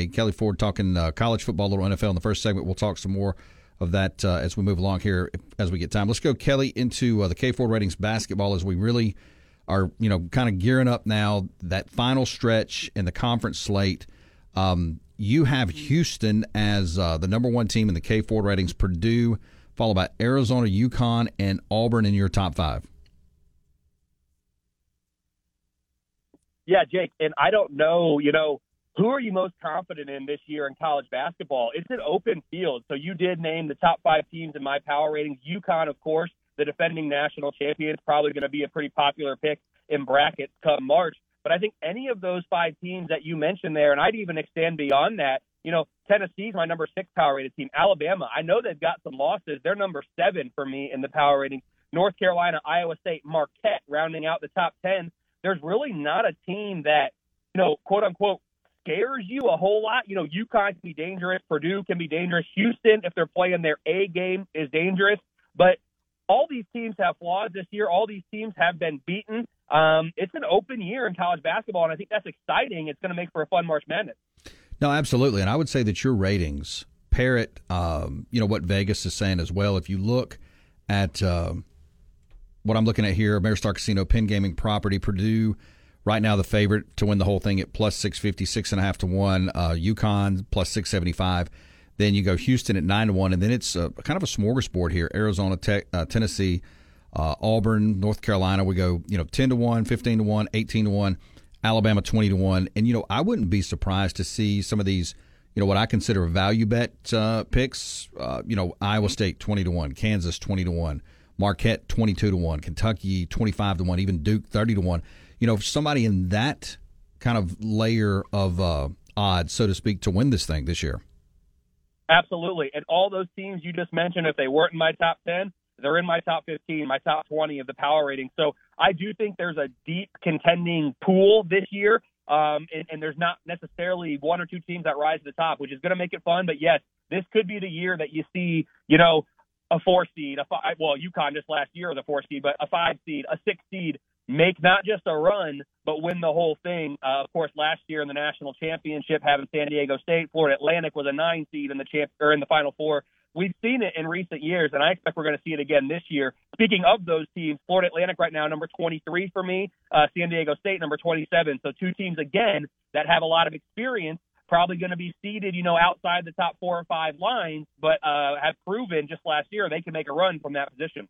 today. Kelley Ford talking uh, college football, little NFL in the first segment. We'll talk some more of that uh, as we move along here as we get time. Let's go, Kelley, into uh, the K Ford ratings basketball as we really are, you know, kind of gearing up now. That final stretch in the conference slate. Um, you have Houston as uh, the number one team in the K Ford ratings. Purdue, followed by Arizona, UConn, and Auburn in your top five. Yeah, Jake, and I don't know, you know, who are you most confident in this year in college basketball? It's an open field. So you did name the top five teams in my power ratings. UConn, of course, the defending national champions, probably going to be a pretty popular pick in brackets come March. But I think any of those five teams that you mentioned there, and I'd even extend beyond that, you know, Tennessee's my number six power rated team. Alabama, I know they've got some losses. They're number seven for me in the power ratings. North Carolina, Iowa State, Marquette rounding out the top 10. There's really not a team that, you know, quote unquote, scares you a whole lot. You know, UConn can be dangerous. Purdue can be dangerous. Houston, if they're playing their A game, is dangerous. But all these teams have flaws this year. All these teams have been beaten. Um, it's an open year in college basketball, and I think that's exciting. It's going to make for a fun March Madness. No, absolutely. And I would say that your ratings parrot, um, you know, what Vegas is saying as well. If you look at uh, what I'm looking at here, Ameristar Casino, Penn Gaming Property, Purdue, right now the favorite to win the whole thing at plus 650, six and a half to one. Uh, UConn plus 675. Then you go Houston at nine to one, and then it's a, kind of a smorgasbord here: Arizona, Tech, uh, Tennessee, uh, Auburn, North Carolina. We go, you know, ten to one, 15 to one, 18 to one. Alabama 20 to 1. And, you know, I wouldn't be surprised to see some of these, you know, what I consider value bet uh, picks. Uh, you know, Iowa State 20 to 1, Kansas 20 to 1, Marquette 22 to 1, Kentucky 25 to 1, even Duke 30 to 1. You know, somebody in that kind of layer of uh, odds, so to speak, to win this thing this year. Absolutely. And all those teams you just mentioned, if they weren't in my top 10, they're in my top 15, my top 20 of the power rating. So I do think there's a deep contending pool this year. Um, and, and there's not necessarily one or two teams that rise to the top, which is going to make it fun. But yes, this could be the year that you see, you know, a four seed, a five, well, UConn just last year was a four seed, but a five seed, a six seed, make not just a run, but win the whole thing. Uh, of course, last year in the national championship, having San Diego State, Florida Atlantic was a nine seed in the champ or in the Final Four. We've seen it in recent years, and I expect we're going to see it again this year. Speaking of those teams, Florida Atlantic right now number 23 for me, uh, San Diego State number 27. So two teams again that have a lot of experience, probably going to be seeded, you know, outside the top four or five lines, but uh, have proven just last year they can make a run from that position.